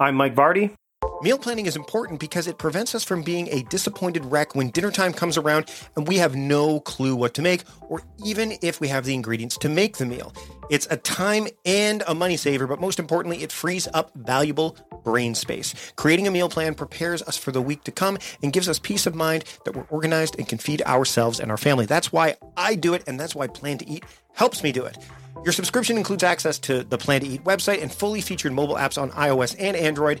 I'm Mike Vardy. Meal planning is important because it prevents us from being a disappointed wreck when dinner time comes around and we have no clue what to make, or even if we have the ingredients to make the meal. It's a time and a money saver, but most importantly, it frees up valuable brain space. Creating a meal plan prepares us for the week to come and gives us peace of mind that we're organized and can feed ourselves and our family. That's why I do it, and that's why Plan to Eat helps me do it. Your subscription includes access to the Plan to Eat website and fully featured mobile apps on iOS and Android.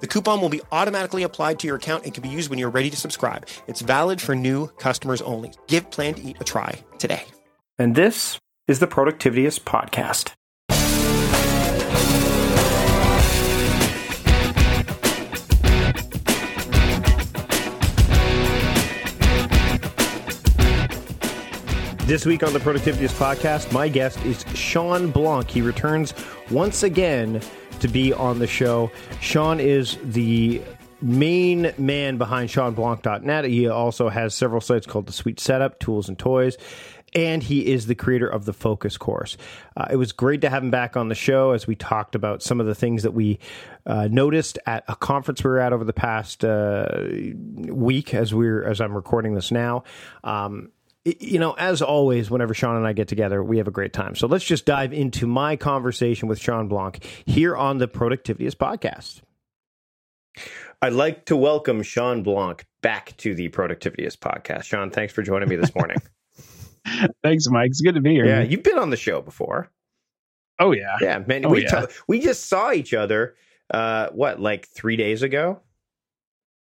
The coupon will be automatically applied to your account and can be used when you're ready to subscribe. It's valid for new customers only. Give Plan to Eat a try today. And this is the Productivityist Podcast. This week on the Productivityist Podcast, my guest is Shawn Blanc. He returns once again to be on the show. Shawn is the main man behind ShawnBlanc.net. He also has several sites called The Sweet Setup, Tools and Toys, and he is the creator of the Focus course. Uh, it was great to have him back on the show as we talked about some of the things that we uh, noticed at a conference we were at over the past uh, week as we're as I'm recording this now. Um, you know, as always, whenever Shawn and I get together, we have a great time. So let's just dive into my conversation with Shawn Blanc here on the Productivityist podcast. I'd like to welcome Shawn Blanc back to the Productivityist podcast. Shawn, thanks for joining me this morning. thanks, Mike. It's good to be here. Yeah, you've been on the show before. Oh yeah, yeah, man. Oh, we yeah. T- we just saw each other. Uh, what, like three days ago?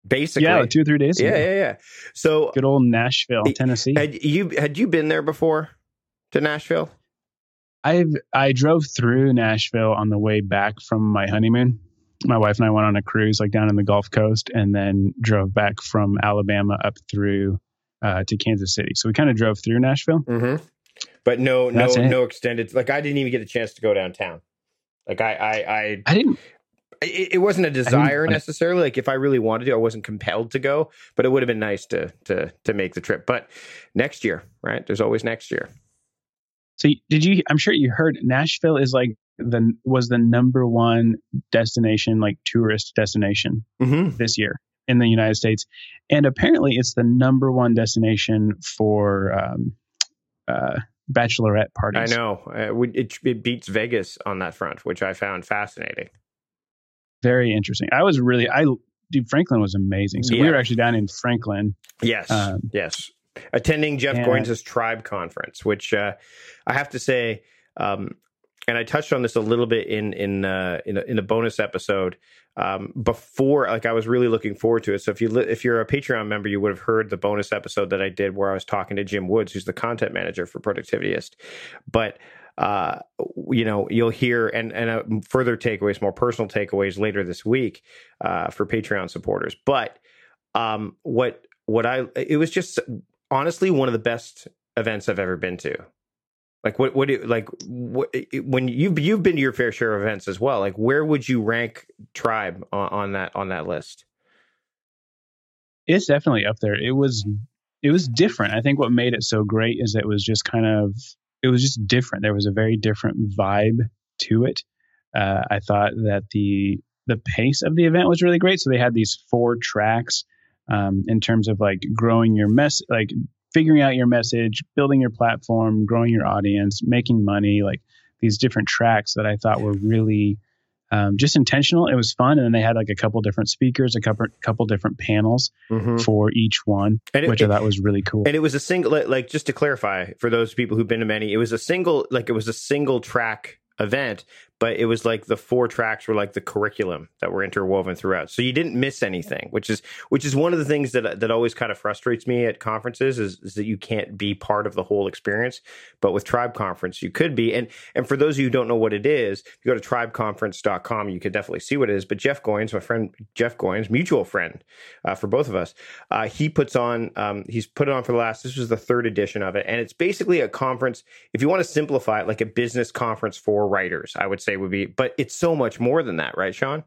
Basically. Yeah, two or three days. Yeah, ago. yeah, yeah. So good old Nashville, Tennessee. Had you had you been there before to Nashville? I've I drove through Nashville on the way back from my honeymoon. My wife and I went on a cruise like down in the Gulf Coast, and then drove back from Alabama up through uh, to Kansas City. So we kind of drove through Nashville. Mm-hmm. But no, That's no, it. no extended. Like I didn't even get a chance to go downtown. Like I, I, I, I didn't it, it wasn't a desire necessarily. Like if I really wanted to, I wasn't compelled to go, but it would have been nice to to to make the trip. But next year, right? There's always next year. So did you? I'm sure you heard Nashville is like the was the number one destination, like tourist destination mm-hmm. this year in the United States, and apparently it's the number one destination for um, uh, bachelorette parties. I know uh, it, it beats Vegas on that front, which I found fascinating very interesting. I was really I dude Franklin was amazing. So yeah. we were actually down in Franklin. Yes. Um, yes. Attending Jeff and, Tribe Conference, which uh, I have to say, um, and I touched on this a little bit in in uh, in, a, in a bonus episode um, before. Like I was really looking forward to it. So if you li- if you're a Patreon member, you would have heard the bonus episode that I did where I was talking to Jim Woods, who's the content manager for Productivityist. But uh, you know, you'll hear and and uh, further takeaways, more personal takeaways later this week uh, for Patreon supporters. But um, what what I it was just honestly one of the best events I've ever been to. Like what what do, like what, when you've you've been to your fair share of events as well. Like where would you rank Tribe on, on that on that list? It's definitely up there. It was it was different. I think what made it so great is it was just kind of it was just different. There was a very different vibe to it. Uh, I thought that the the pace of the event was really great. So they had these four tracks um, in terms of like growing your mess, like figuring out your message, building your platform, growing your audience, making money, like these different tracks that I thought were really um, just intentional. It was fun, and then they had like a couple different speakers, a couple couple different panels mm-hmm. for each one, it, which it, I thought was really cool. And it was a single, like just to clarify for those people who've been to many, it was a single, like it was a single track event, but it was like the four tracks were like the curriculum that were interwoven throughout. So you didn't miss anything, which is which is one of the things that that always kind of frustrates me at conferences is, is that you can't be part of the whole experience. But with Tribe Conference, you could be. And and for those of you who don't know what it is, if you go to tribeconference.com, you could definitely see what it is. But Jeff Goins, my friend Jeff Goins, mutual friend uh, for both of us, uh, he puts on um, he's put it on for the last. This was the third edition of it, and it's basically a conference. If you want to simplify it, like a business conference for writers, I would say would be. But it's so much more than that, right, Shawn?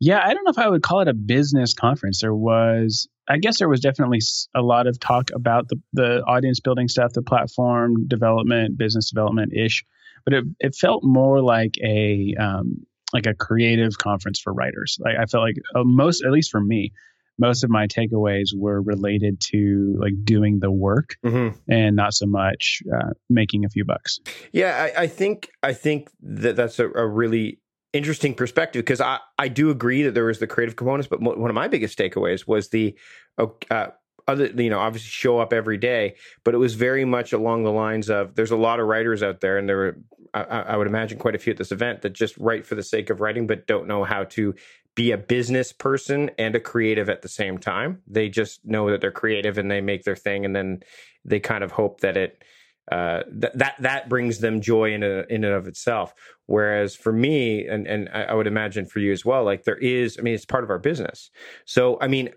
Yeah, I don't know if I would call it a business conference. There was, I guess, there was definitely a lot of talk about the the audience building stuff, the platform development, business development ish, but it it felt more like a um, like a creative conference for writers. Like I felt like uh, most, at least for me, most of my takeaways were related to like doing the work mm-hmm. and not so much uh, making a few bucks. Yeah, I, I, think I think that that's a, a really interesting perspective because I, I do agree that there was the creative components, but one of my biggest takeaways was the uh, other you know obviously show up every day, but it was very much along the lines of there's a lot of writers out there, and there were I, I would imagine quite a few at this event that just write for the sake of writing, but don't know how to be a business person and a creative at the same time. They just know that they're creative and they make their thing, and then they kind of hope that it uh, th- that that brings them joy in a, in and of itself. Whereas for me, and and I, would imagine for you as well, like there is, I mean, it's part of our business. So I mean,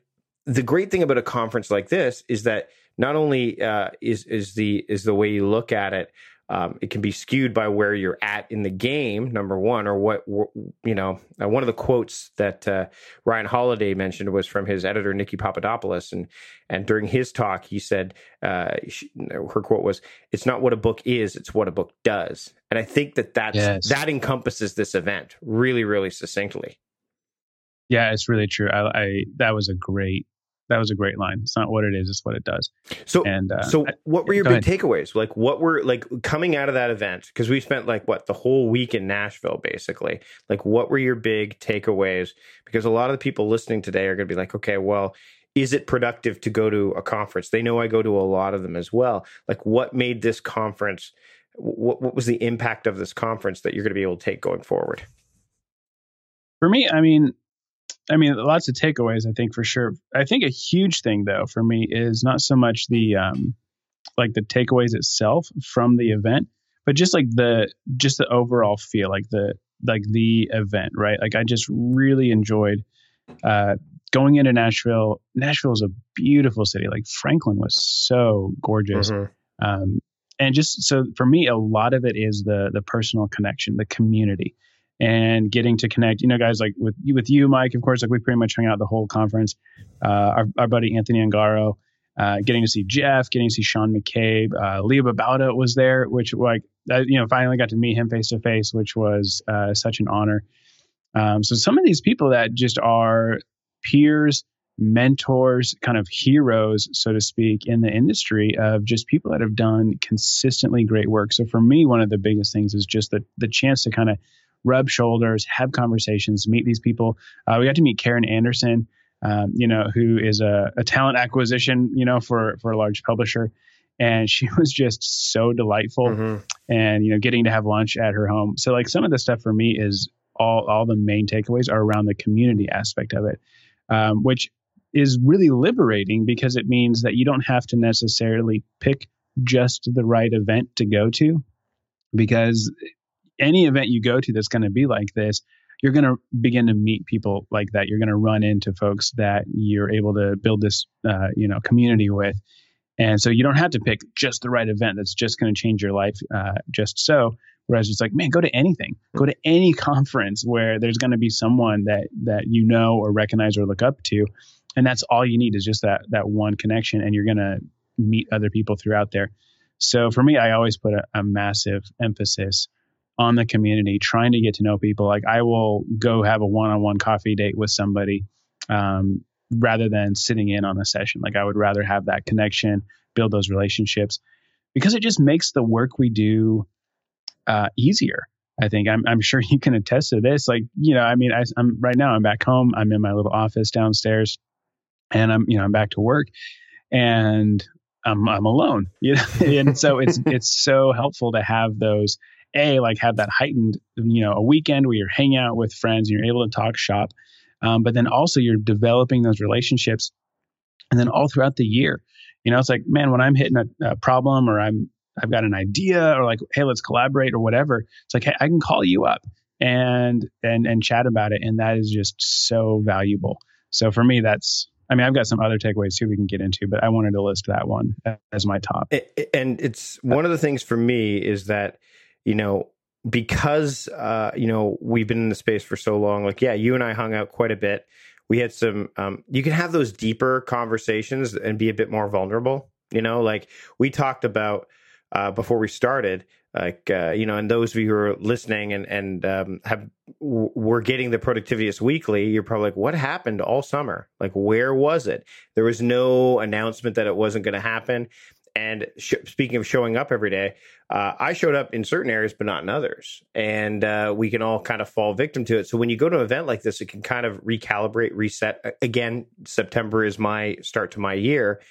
the great thing about a conference like this is that not only uh, is is the is the way you look at it, um, it can be skewed by where you're at in the game, number one, or what, you know. Uh, one of the quotes that uh, Ryan Holiday mentioned was from his editor, Niki Papadopoulos. And, and during his talk, he said, uh, she, her quote was, It's not what a book is, it's what a book does. And I think that that's, yes. that encompasses this event really, really succinctly. Yeah, it's really true. I, I that was a great that was a great line. It's not what it is; it's what it does. So, and uh, so what were your big ahead. takeaways? Like, what were like coming out of that event? Because we spent like what the whole week in Nashville, basically. Like, what were your big takeaways? Because a lot of the people listening today are going to be like, okay, well, is it productive to go to a conference? They know I go to a lot of them as well. Like, what made this conference? What, what was the impact of this conference that you're going to be able to take going forward? For me, I mean, I mean, lots of takeaways, I think for sure. I think a huge thing though for me is not so much the um, like the takeaways itself from the event, but just like the just the overall feel, like the like the event, right? Like I just really enjoyed uh, going into Nashville. Nashville is a beautiful city. Like Franklin was so gorgeous. Mm-hmm. Um, and just so for me, a lot of it is the the personal connection, the community and getting to connect. You know, guys like with with you, Mike. Of course, like we pretty much hung out the whole conference. Uh, our, our buddy Anthony Ongaro, uh, getting to see Jeff, getting to see Sean McCabe. Uh, Leo Babauta was there, which like you know finally got to meet him face to face, which was uh, such an honor. Um, so some of these people that just are peers, mentors, kind of heroes, so to speak, in the industry of just people that have done consistently great work. So for me, one of the biggest things is just the the chance to kind of rub shoulders, have conversations, meet these people. Uh, we got to meet Karen Anderson, um, you know, who is a, a, talent acquisition, you know, for for a large publisher, and she was just so delightful, mm-hmm. and you know, getting to have lunch at her home. So like some of the stuff for me is all all the main takeaways are around the community aspect of it, um, which is really liberating because it means that you don't have to necessarily pick just the right event to go to because any event you go to that's going to be like this, you're going to begin to meet people like that. You're going to run into folks that you're able to build this, uh, you know, community with. And so you don't have to pick just the right event that's just going to change your life uh, just so. Whereas it's like, man, go to anything, go to any conference where there's going to be someone that that you know or recognize or look up to, and that's all you need is just that that one connection, and you're going to meet other people throughout there. So for me, I always put a, a massive emphasis on the community, trying to get to know people. Like I will go have a one-on-one coffee date with somebody um, rather than sitting in on a session. Like I would rather have that connection, build those relationships, because it just makes the work we do uh, easier. I think I'm, I'm sure you can attest to this. Like you know, I mean, I, I'm right now. I'm back home. I'm in my little office downstairs, and I'm you know I'm back to work, and I'm I'm alone. You know, and so it's it's so helpful to have those a like have that heightened you know a weekend where you're hanging out with friends and you're able to talk shop um, but then also you're developing those relationships and then all throughout the year you know it's like man when i'm hitting a, a problem or i'm i've got an idea or like hey let's collaborate or whatever it's like hey i can call you up and and and chat about it and that is just so valuable so for me that's I mean, I've got some other takeaways too we can get into, but I wanted to list that one as my top. And it's one of the things for me is that, you know, because uh, you know we've been in the space for so long. Like, yeah, you and I hung out quite a bit. We had some. Um, you can have those deeper conversations and be a bit more vulnerable. You know, like we talked about uh, before we started like uh, you know and those of you who are listening and and um, have were getting the productivityist weekly you're probably like what happened all summer like where was it there was no announcement that it wasn't going to happen and sh- speaking of showing up every day uh, i showed up in certain areas but not in others. And uh, we can all kind of fall victim to it. So when you go to an event like this it can kind of recalibrate reset again september is my start to my year.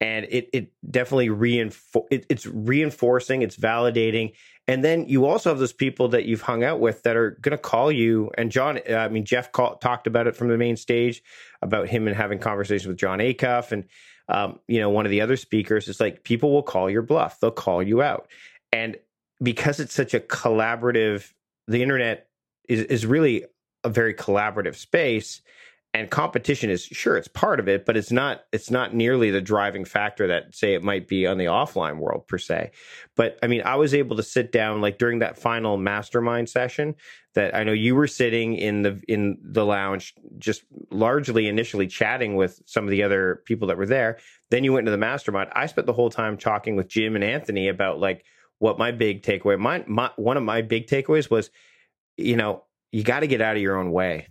And it it definitely reinfor- it, it's reinforcing, it's validating, and then you also have those people that you've hung out with that are going to call you. And John, uh, I mean Jeff call, talked about it from the main stage about him and having conversations with Jon Acuff, and um, you know one of the other speakers is like people will call your bluff, they'll call you out, and because it's such a collaborative, the internet is is really a very collaborative space and competition is sure it's part of it but it's not it's not nearly the driving factor that say it might be on the offline world per se. But i mean i was able to sit down like during that final mastermind session that i know you were sitting in the in the lounge just largely initially chatting with some of the other people that were there. Then you went to the mastermind. I spent the whole time talking with jim and anthony about like what my big takeaway my, my one of my big takeaways was you know you got to get out of your own way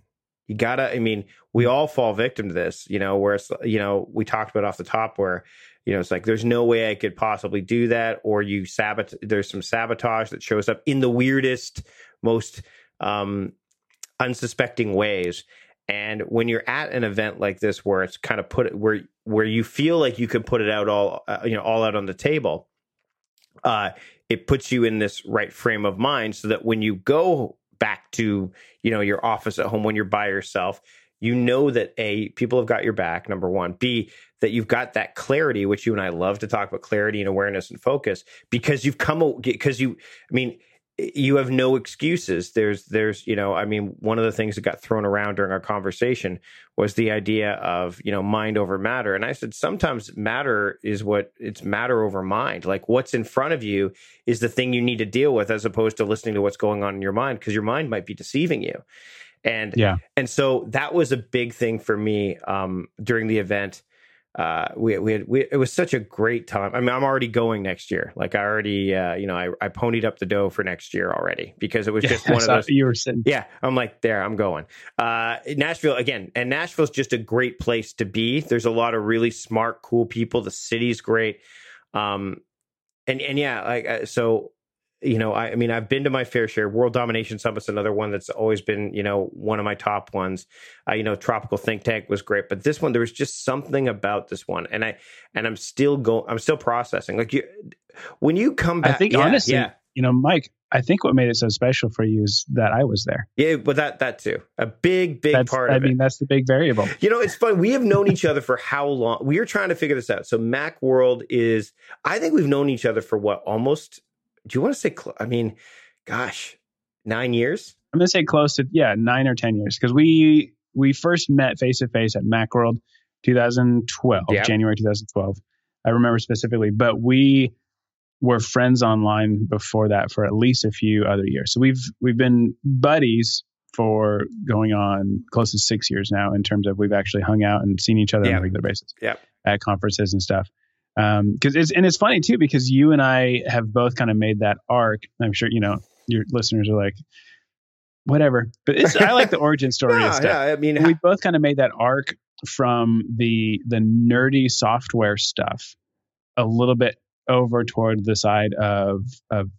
you gotta, I mean, we all fall victim to this, you know, where it's, you know, we talked about off the top where, you know, it's like there's no way I could possibly do that, or you sabotage. There's some sabotage that shows up in the weirdest, most um, unsuspecting ways. And when you're at an event like this, where it's kind of put where where you feel like you can put it out all uh, you know all out on the table, uh, it puts you in this right frame of mind so that when you go back to you know your office at home when you're by yourself. You know that a people have got your back number one. B that you've got that clarity which you and i love to talk about clarity and awareness and focus because you've come because you i mean you have no excuses. There's there's you know i mean one of the things that got thrown around during our conversation was the idea of you know mind over matter. And i said sometimes matter is what it's matter over mind. Like what's in front of you is the thing you need to deal with as opposed to listening to what's going on in your mind because your mind might be deceiving you. And yeah. and so that was a big thing for me um during the event uh, we we had we, it was such a great time. I mean, I'm already going next year. Like I already, uh, you know, I, I ponied up the dough for next year already because it was just one of those. You were. Yeah, I'm like there. I'm going. Uh, Nashville again, and Nashville's just a great place to be. There's a lot of really smart, cool people. The city's great. Um, and and yeah, like uh, so you know, I, I, mean, I've been to my fair share. World Domination Summit's another one that's always been, you know, one of my top ones. Uh, you know, Tropical Think Tank was great, but this one there was just something about this one, and I and I'm still going. I'm still processing. Like you, when you come back, I think yeah, honestly, yeah. you know, Mike, I think what made it so special for you is that I was there. Yeah, but that that too, a big big that's, part I mean, it. that's the big variable. You know, it's fun. We have known each other for how long? We are trying to figure this out. So Mac World is. I think we've known each other for what almost do you want to say? Cl- I mean, gosh, nine years. I'm gonna say close to yeah, nine or ten years because we we first met face to face at MacWorld 2012, yep. January 2012. I remember specifically, but we were friends online before that for at least a few other years. So we've we've been buddies for going on close to six years now in terms of we've actually hung out and seen each other yep. on a regular basis yep. at conferences and stuff um because it's and it's funny too because you and i have both kind of made that arc i'm sure you know your listeners are like whatever but it's i like the origin story yeah, stuff. yeah i mean we both kind of made that arc from the the nerdy software stuff a little bit over toward the side of of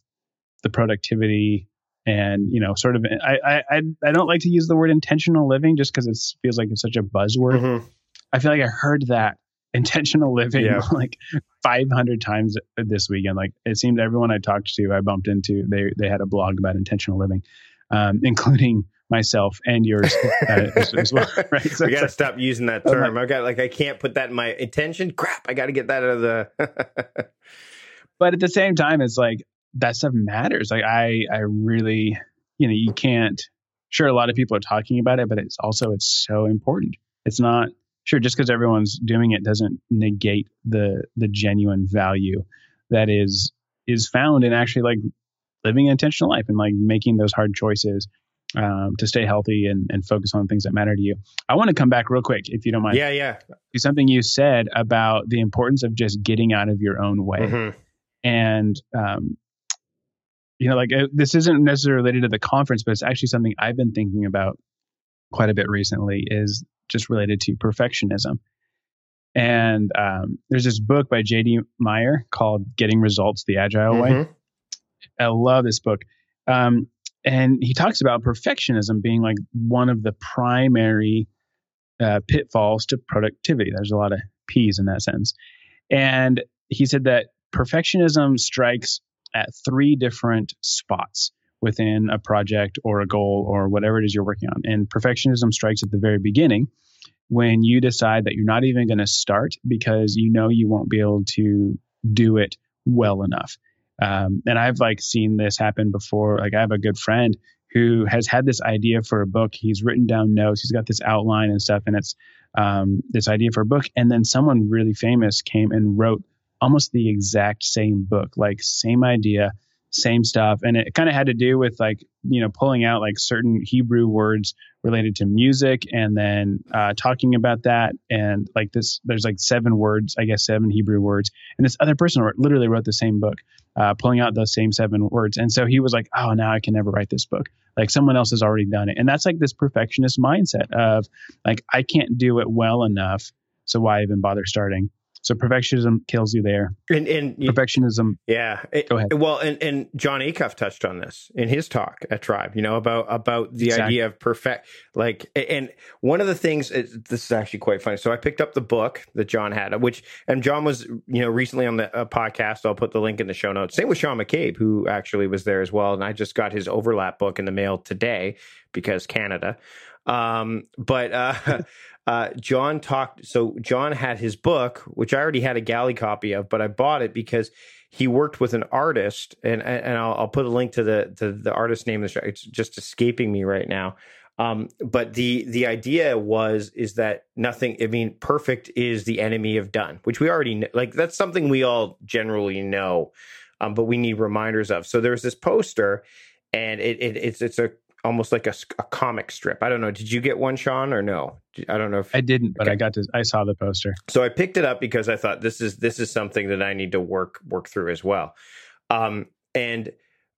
the productivity and you know sort of i i i don't like to use the word intentional living just because it feels like it's such a buzzword mm-hmm. i feel like i heard that intentional living Yeah. like 500 times this weekend. Like it seemed everyone I talked to, I bumped into, they they had a blog about intentional living, um, including myself and yours uh, as, as well. Right? So we got to like- stop using that term. I got like I can't put that in my intention. Crap! I got to get that out of the. but at the same time, it's like that stuff matters. Like I, I really, you know, you can't. Sure, a lot of people are talking about it, but it's also it's so important. It's not sure just because everyone's doing it doesn't negate the the genuine value that is is found in actually like living an intentional life and like making those hard choices um, to stay healthy and, and focus on things that matter to you. I want to come back real quick, if you don't mind, yeah, yeah. to something you said about the importance of just getting out of your own way Mhm. and um, you know, like uh, this isn't necessarily related to the conference, but it's actually something I've been thinking about quite a bit recently. Is just related to perfectionism. And um, there's this book by J.D. Meier called "Getting Results: The Agile Way." Mhm. I love this book. Um, and he talks about perfectionism being like one of the primary uh, pitfalls to productivity. There's a lot of P's in that sentence. And he said that perfectionism strikes at three different spots within a project or a goal or whatever it is you're working on. And perfectionism strikes at the very beginning when you decide that you're not even going to start because you know you won't be able to do it well enough. Um, and I've like seen this happen before. Like I have a good friend who has had this idea for a book. He's written down notes. He's got this outline and stuff, and it's um, this idea for a book. And then someone really famous came and wrote almost the exact same book, like same idea, same stuff. And it kind of had to do with like you know pulling out like certain Hebrew words related to music, and then uh, talking about that. And like this, there's like seven words, I guess seven Hebrew words. And this other person literally wrote the same book uh, pulling out those same seven words. And so he was like, oh, now I can never write this book. Like someone else has already done it. And that's like this perfectionist mindset of like, I can't do it well enough. So why even bother starting? So perfectionism kills you there. And and Perfectionism. Yeah. It- Go ahead. Well, and, and Jon Acuff touched on this in his talk at Tribe, you know, about about the Exactly. idea of perfect like and one of the things is, this is actually quite funny. So I picked up the book that Jon had, which and John was, you know, recently on the uh, podcast. I'll put the link in the show notes. Same with Sean McCabe, who actually was there as well. And I just got his overlap book in the mail today because Canada. Um, but uh uh, Jon talked. So Jon had his book, which I already had a galley copy of, but I bought it because he worked with an artist, and and I'll, I'll put a link to the to the artist name. It's just escaping me right now. Um, but the the idea was is that nothing. I mean, perfect is the enemy of done, which we already know. Like that's something we all generally know, um, but we need reminders of. So there's this poster, and it, it it's it's a almost like a comic strip. I don't know. Did you get one, Shawn, or no? I don't know if I didn't, but Okay. I got to, I saw the poster. so I picked it up because I thought this is this is something that I need to work work through as well. Um, and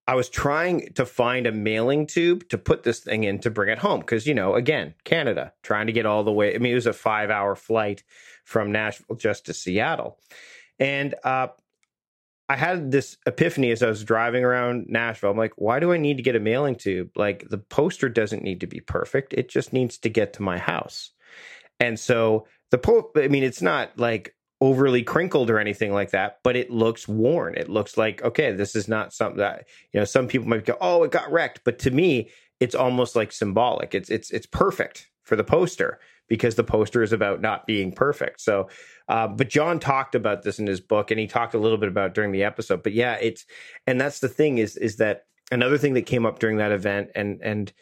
I was trying to find a mailing tube to put this thing in to bring it home because you know again Canada trying to get all the way. I mean it was a five hour flight from Nashville just to Seattle, and uh, I had this epiphany as I was driving around Nashville. I'm like, why do I need to get a mailing tube? Like the poster doesn't need to be perfect; it just needs to get to my house. And so the po I mean, it's not like overly crinkled or anything like that, but it looks worn. It looks like, okay, this is not something uh, that, you know, some people might go, oh, it got wrecked. But to me, it's almost like symbolic. It's it's it's perfect for the poster because the poster is about not being perfect. So uh, but Jon talked about this in his book and he talked a little bit about during the episode. But yeah, it's and that's the thing is is that another thing that came up during that event and and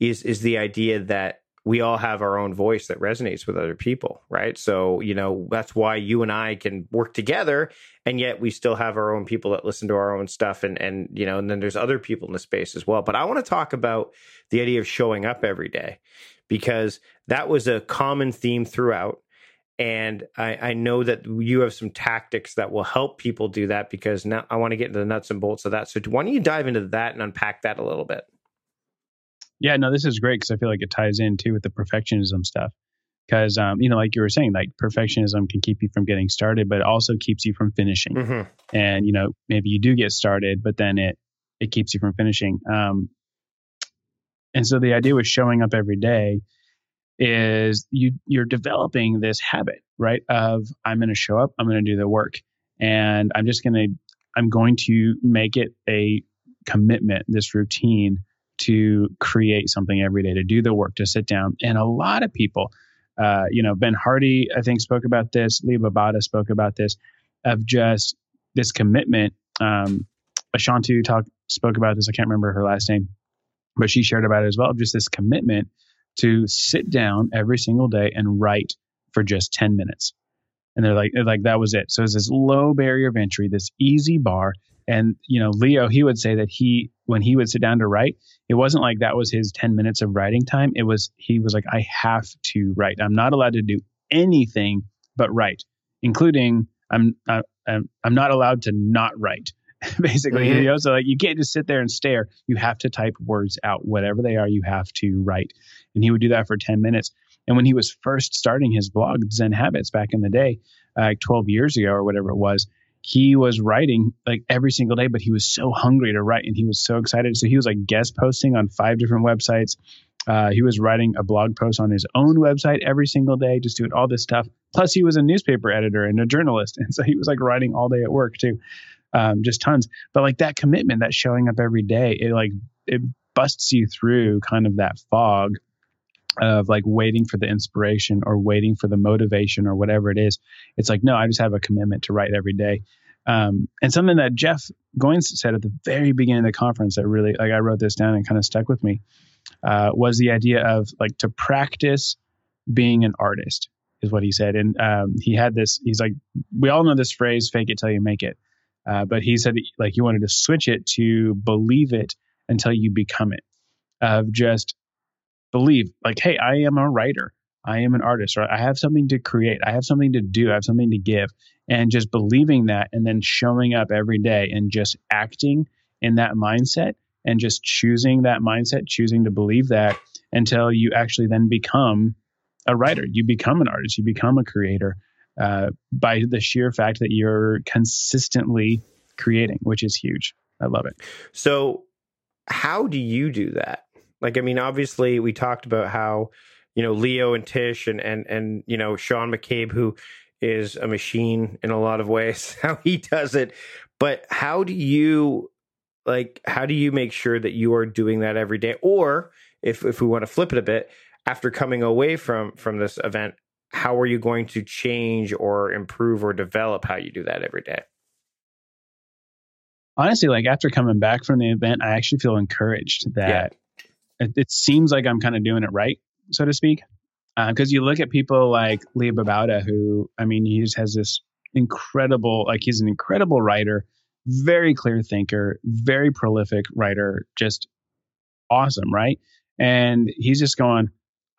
is is the idea that we all have our own voice that resonates with other people, right? So, you know, that's why you and I can work together and yet we still have our own people that listen to our own stuff and and you know, and then there's other people in the space as well. But I want to talk about the idea of showing up every day because that was a common theme throughout. And I, I know that you have some tactics that will help people do that because now I want to get into the nuts and bolts of that. So why don't you dive into that and unpack that a little bit? Yeah, no, this is great because I feel like it ties in too with the perfectionism stuff. Because, um, you know, like you were saying, like perfectionism can keep you from getting started, but it also keeps you from finishing. Mm-hmm. and you know maybe you do get started but then it it keeps you from finishing um and so the idea with showing up every day is you you're developing this habit, right? Of I'm going to show up, I'm going to do the work, and I'm just going to I'm going to make it a commitment, this routine to create something every day, to do the work, to sit down. And a lot of people, uh, you know, Ben Hardy, I think, spoke about this. Leo Babauta spoke about this, of just this commitment. Um, Ashantu talk, spoke about this. I can't remember her last name, but she shared about it as well. Just this commitment to sit down every single day and write for just 10 minutes. And they're like, they're like that was it. So it's this low barrier of entry, this easy bar. And, you know, Leo, he would say that he, when he would sit down to write, it wasn't like that was his 10 minutes of writing time. It was, he was like, I have to write. I'm not allowed to do anything but write, including I'm, uh, I'm, I'm not allowed to not write. basically. Mm-hmm. You know, so like you can't just sit there and stare. You have to type words out, whatever they are. You have to write, and he would do that for ten minutes. And when he was first starting his blog, Zen Habits, back in the day, uh, like twelve years ago or whatever it was, he was writing like every single day. But he was so hungry to write, and he was so excited. So he was like guest posting on five different websites. Uh, he was writing a blog post on his own website every single day, just doing all this stuff. Plus, he was a newspaper editor and a journalist, and so he was like writing all day at work too um, just tons. But like that commitment, that showing up every day, it like it busts you through kind of that fog of like waiting for the inspiration or waiting for the motivation or whatever it is. It's like, no, I just have a commitment to write every day. Um, and something that Jeff Goins said at the very beginning of the conference that really, like, I wrote this down and kind of stuck with me, uh, was the idea of like to practice being an artist, is what he said. And um, he had this, he's like, we all know this phrase, fake it till you make it. Uh, but he said like he wanted to switch it to believe it until you become it. Of just believe like, hey, I am a writer. I am an artist, I have something to create. I have something to do. I have something to give. And just believing that and then showing up every day and just acting in that mindset and just choosing that mindset, choosing to believe that until you actually then become a writer. You become an artist. You become a creator uh, by the sheer fact that you're consistently creating, which is huge. I love it. So, how do you do that? Like, I mean, obviously, we talked about how you know Leo and Tsh and and and you know Sean McCabe, who is a machine in a lot of ways, how he does it. But how do you like? How do you make sure that you are doing that every day? Or if if we want to flip it a bit, after coming away from from this event, how are you going to change or improve or develop how you do that every day? Honestly, like after coming back from the event, I actually feel encouraged that yeah. It, it, seems like I'm kind of doing it right, so to speak. Because uh, you look at people like Leo Babauta, who, I mean, he just has this incredible, like he's an incredible writer, very clear thinker, very prolific writer, just awesome, right? And he's just going,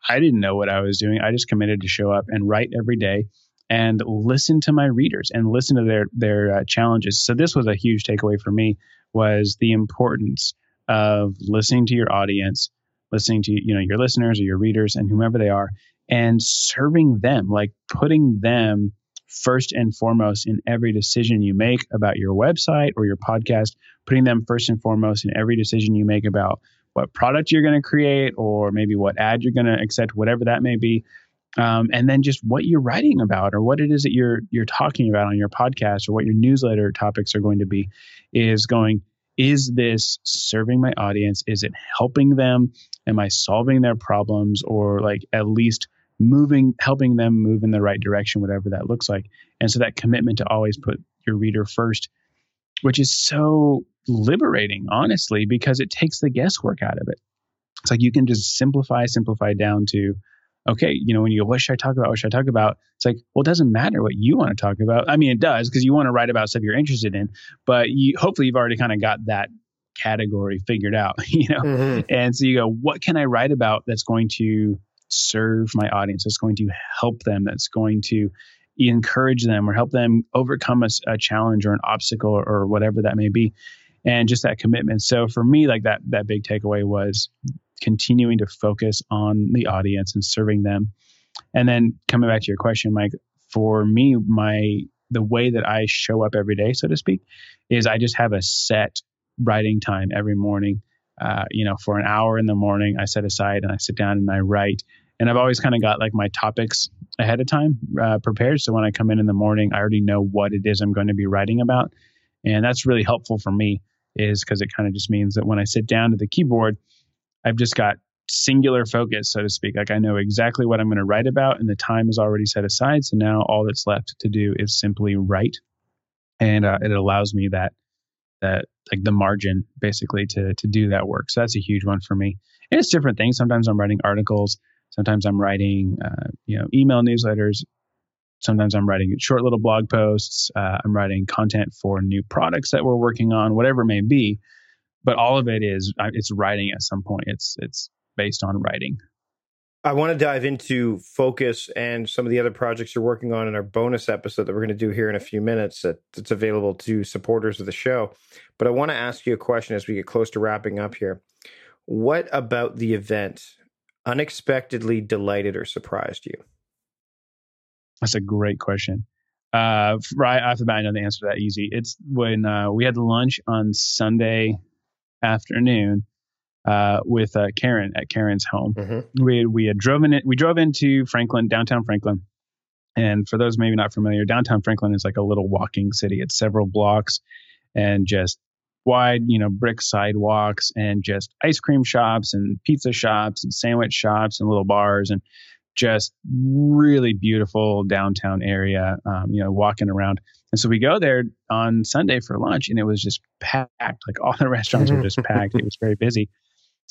I didn't know what I was doing. I just committed to show up and write every day and listen to my readers and listen to their their uh, challenges. So this was a huge takeaway for me was the importance of listening to your audience, listening to you know your listeners or your readers and whomever they are and serving them, like putting them first and foremost in every decision you make about your website or your podcast, putting them first and foremost in every decision you make about what product you're going to create or maybe what ad you're going to accept, whatever that may be. Um, and then just what you're writing about or what it is that you're you're talking about on your podcast or what your newsletter topics are going to be is going is this serving my audience? Is it helping them? Am i solving their problems or like at least moving helping them move in the right direction whatever that looks like? And so that commitment to always put your reader first which is so liberating, honestly, because it takes the guesswork out of it. It's like you can just simplify, simplify down to, okay, you know, when you go, what should I talk about? What should I talk about? It's like, well, it doesn't matter what you want to talk about. I mean, it does because you want to write about stuff you're interested in, but you hopefully you've already kind of got that category figured out, you know? Mm-hmm. And so you go, what can I write about that's going to serve my audience, that's going to help them, that's going to encourage them or help them overcome a, a challenge or an obstacle or, or, whatever that may be and just that commitment so for me like that that big takeaway was continuing to focus on the audience and serving them and then coming back to your question mike for me my the way that i show up every day so to speak is i just have a set writing time every morning uh, you know for an hour in the morning i set aside and i sit down and i write And I've always kind of got like my topics ahead of time uh, prepared. So when I come in in the morning, I already know what it is I'm going to be writing about. And that's really helpful for me is because it kind of just means that when I sit down to the keyboard, I've just got singular focus, so to speak. Like I know exactly what I'm going to write about and the time is already set aside. So now all that's left to do is simply write. And uh, it allows me that, that like the margin basically to, to do that work. So that's a huge one for me. And it's different things. Sometimes I'm writing articles. Sometimes I'm writing, uh, you know, email newsletters. Sometimes I'm writing short little blog posts. Uh, I'm writing content for new products that we're working on, whatever it may be. But all of it is it's writing at some point. It's it's based on writing. I want to dive into focus and some of the other projects you're working on in our bonus episode that we're going to do here in a few minutes. That's available to supporters of the show. But I want to ask you a question as we get close to wrapping up here. What about the event unexpectedly delighted or surprised you? That's a great question. Uh, right off the bat, I know the answer to that easy. It's when uh, we had lunch on Sunday afternoon uh, with uh, Karen at Karen's home. Mm-hmm. We we had driven it. We drove into Franklin, downtown Franklin, and for those maybe not familiar, downtown Franklin is like a little walking city. It's several blocks and just wide, you know, brick sidewalks and just ice cream shops and pizza shops and sandwich shops and little bars and just really beautiful downtown area, um, you know, walking around. And so we go there on Sunday for lunch and it was just packed. Like all the restaurants were just packed. It was very busy.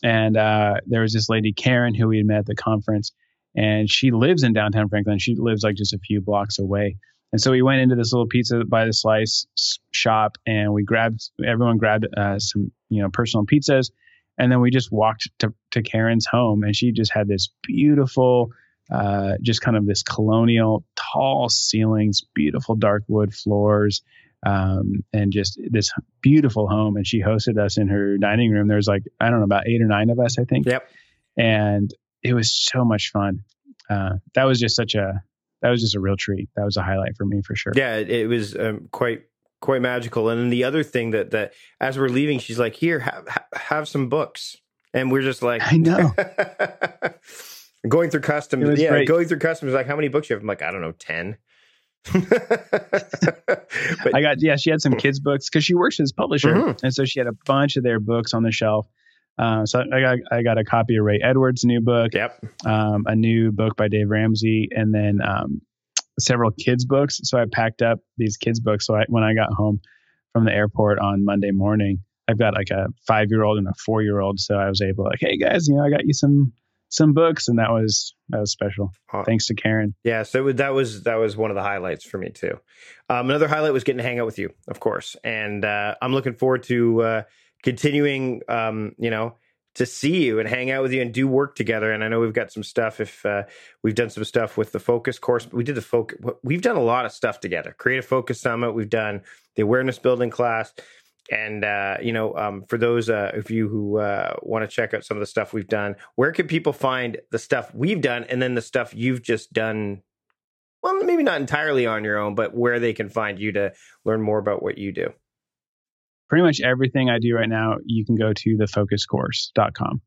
And uh, there was this lady, Karen, who we had met at the conference, and she lives in downtown Franklin. She lives like just a few blocks away. And so we went into this little pizza by the slice shop and we grabbed, everyone grabbed uh, some, you know, personal pizzas. And then we just walked to, to Karen's home and she just had this beautiful, uh, just kind of this colonial, tall ceilings, beautiful dark wood floors, um, and just this beautiful home. And she hosted us in her dining room. There was like I don't know about eight or nine of us, I think. Yep. And it was so much fun. Uh, that was just such a that was just a real treat. That was a highlight for me for sure. Yeah, it, was um, quite quite magical. And then the other thing that that as we're leaving, she's like, "Here, have have some books," and we're just like, "I know." going through customs, yeah, great. going through customs. Like, how many books you have? I'm like, I don't know, ten. but, I got yeah, she had some kids books because she works as a publisher, mm-hmm. and so she had a bunch of their books on the shelf. Uh, so I got I got a copy of Ray Edwards' new book, yep, um, a new book by Dave Ramsey, and then um, several kids books. So I packed up these kids books. So I, when I got home from the airport on Monday morning, I've got like a five year old and a four year old. So I was able like, hey guys, you know, I got you some some books, and that was that was special. Thanks to Karen. Yeah, so that was that was one of the highlights for me too. Um, another highlight was getting to hang out with you, of course, and uh, I'm looking forward to uh, continuing. Um, you know, to see you and hang out with you and do work together. And I know we've got some stuff. If uh, we've done some stuff with the focus course, we did the focus. We've done a lot of stuff together. Creative Focus Summit. We've done the awareness building class. And uh, you know, um, for those uh, of you who uh, want to check out some of the stuff we've done, where can people find the stuff we've done, and then the stuff you've just done? Well, maybe not entirely on your own, but where they can find you to learn more about what you do. Pretty much everything I do right now, you can go to thefocuscourse.com.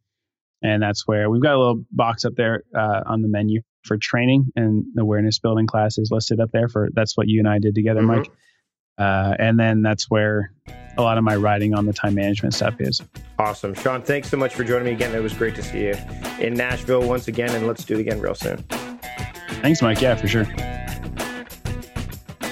And that's where we've got a little box up there uh, on the menu for training and awareness building classes listed up there for that's what you and I did together, mm-hmm. Mike. Uh, and then that's where a lot of my writing on the time management stuff is. Awesome. Shawn, thanks so much for joining me again. It was great to see you in Nashville once again, and let's do it again real soon. Thanks, Mike. Yeah, for sure.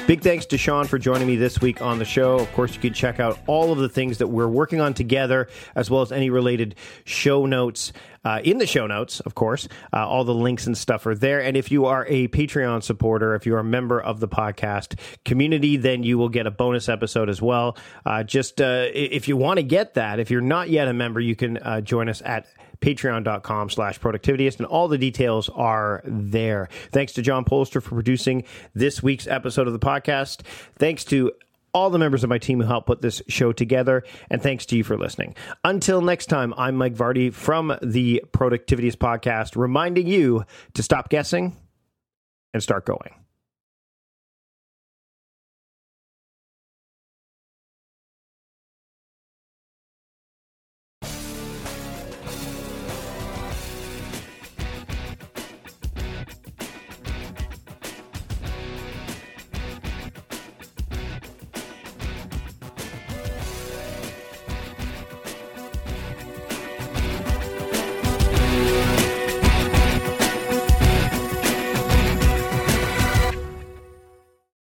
Big thanks to Shawn for joining me this week on the show. Of course, you can check out all of the things that we're working on together, as well as any related show notes uh, in the show notes, of course. Uh, all the links and stuff are there. And if you are a Patreon supporter, if you're a member of the podcast community, then you will get a bonus episode as well. Uh, just uh, if you want to get that, if you're not yet a member, you can uh, join us at patreon.com slash productivityist and all the details are there thanks to john polster for producing this week's episode of the podcast thanks to all the members of my team who helped put this show together, and thanks to you for listening. Until next time, I'm Mike Vardy from the Productivityist Podcast, reminding you to stop guessing and start going.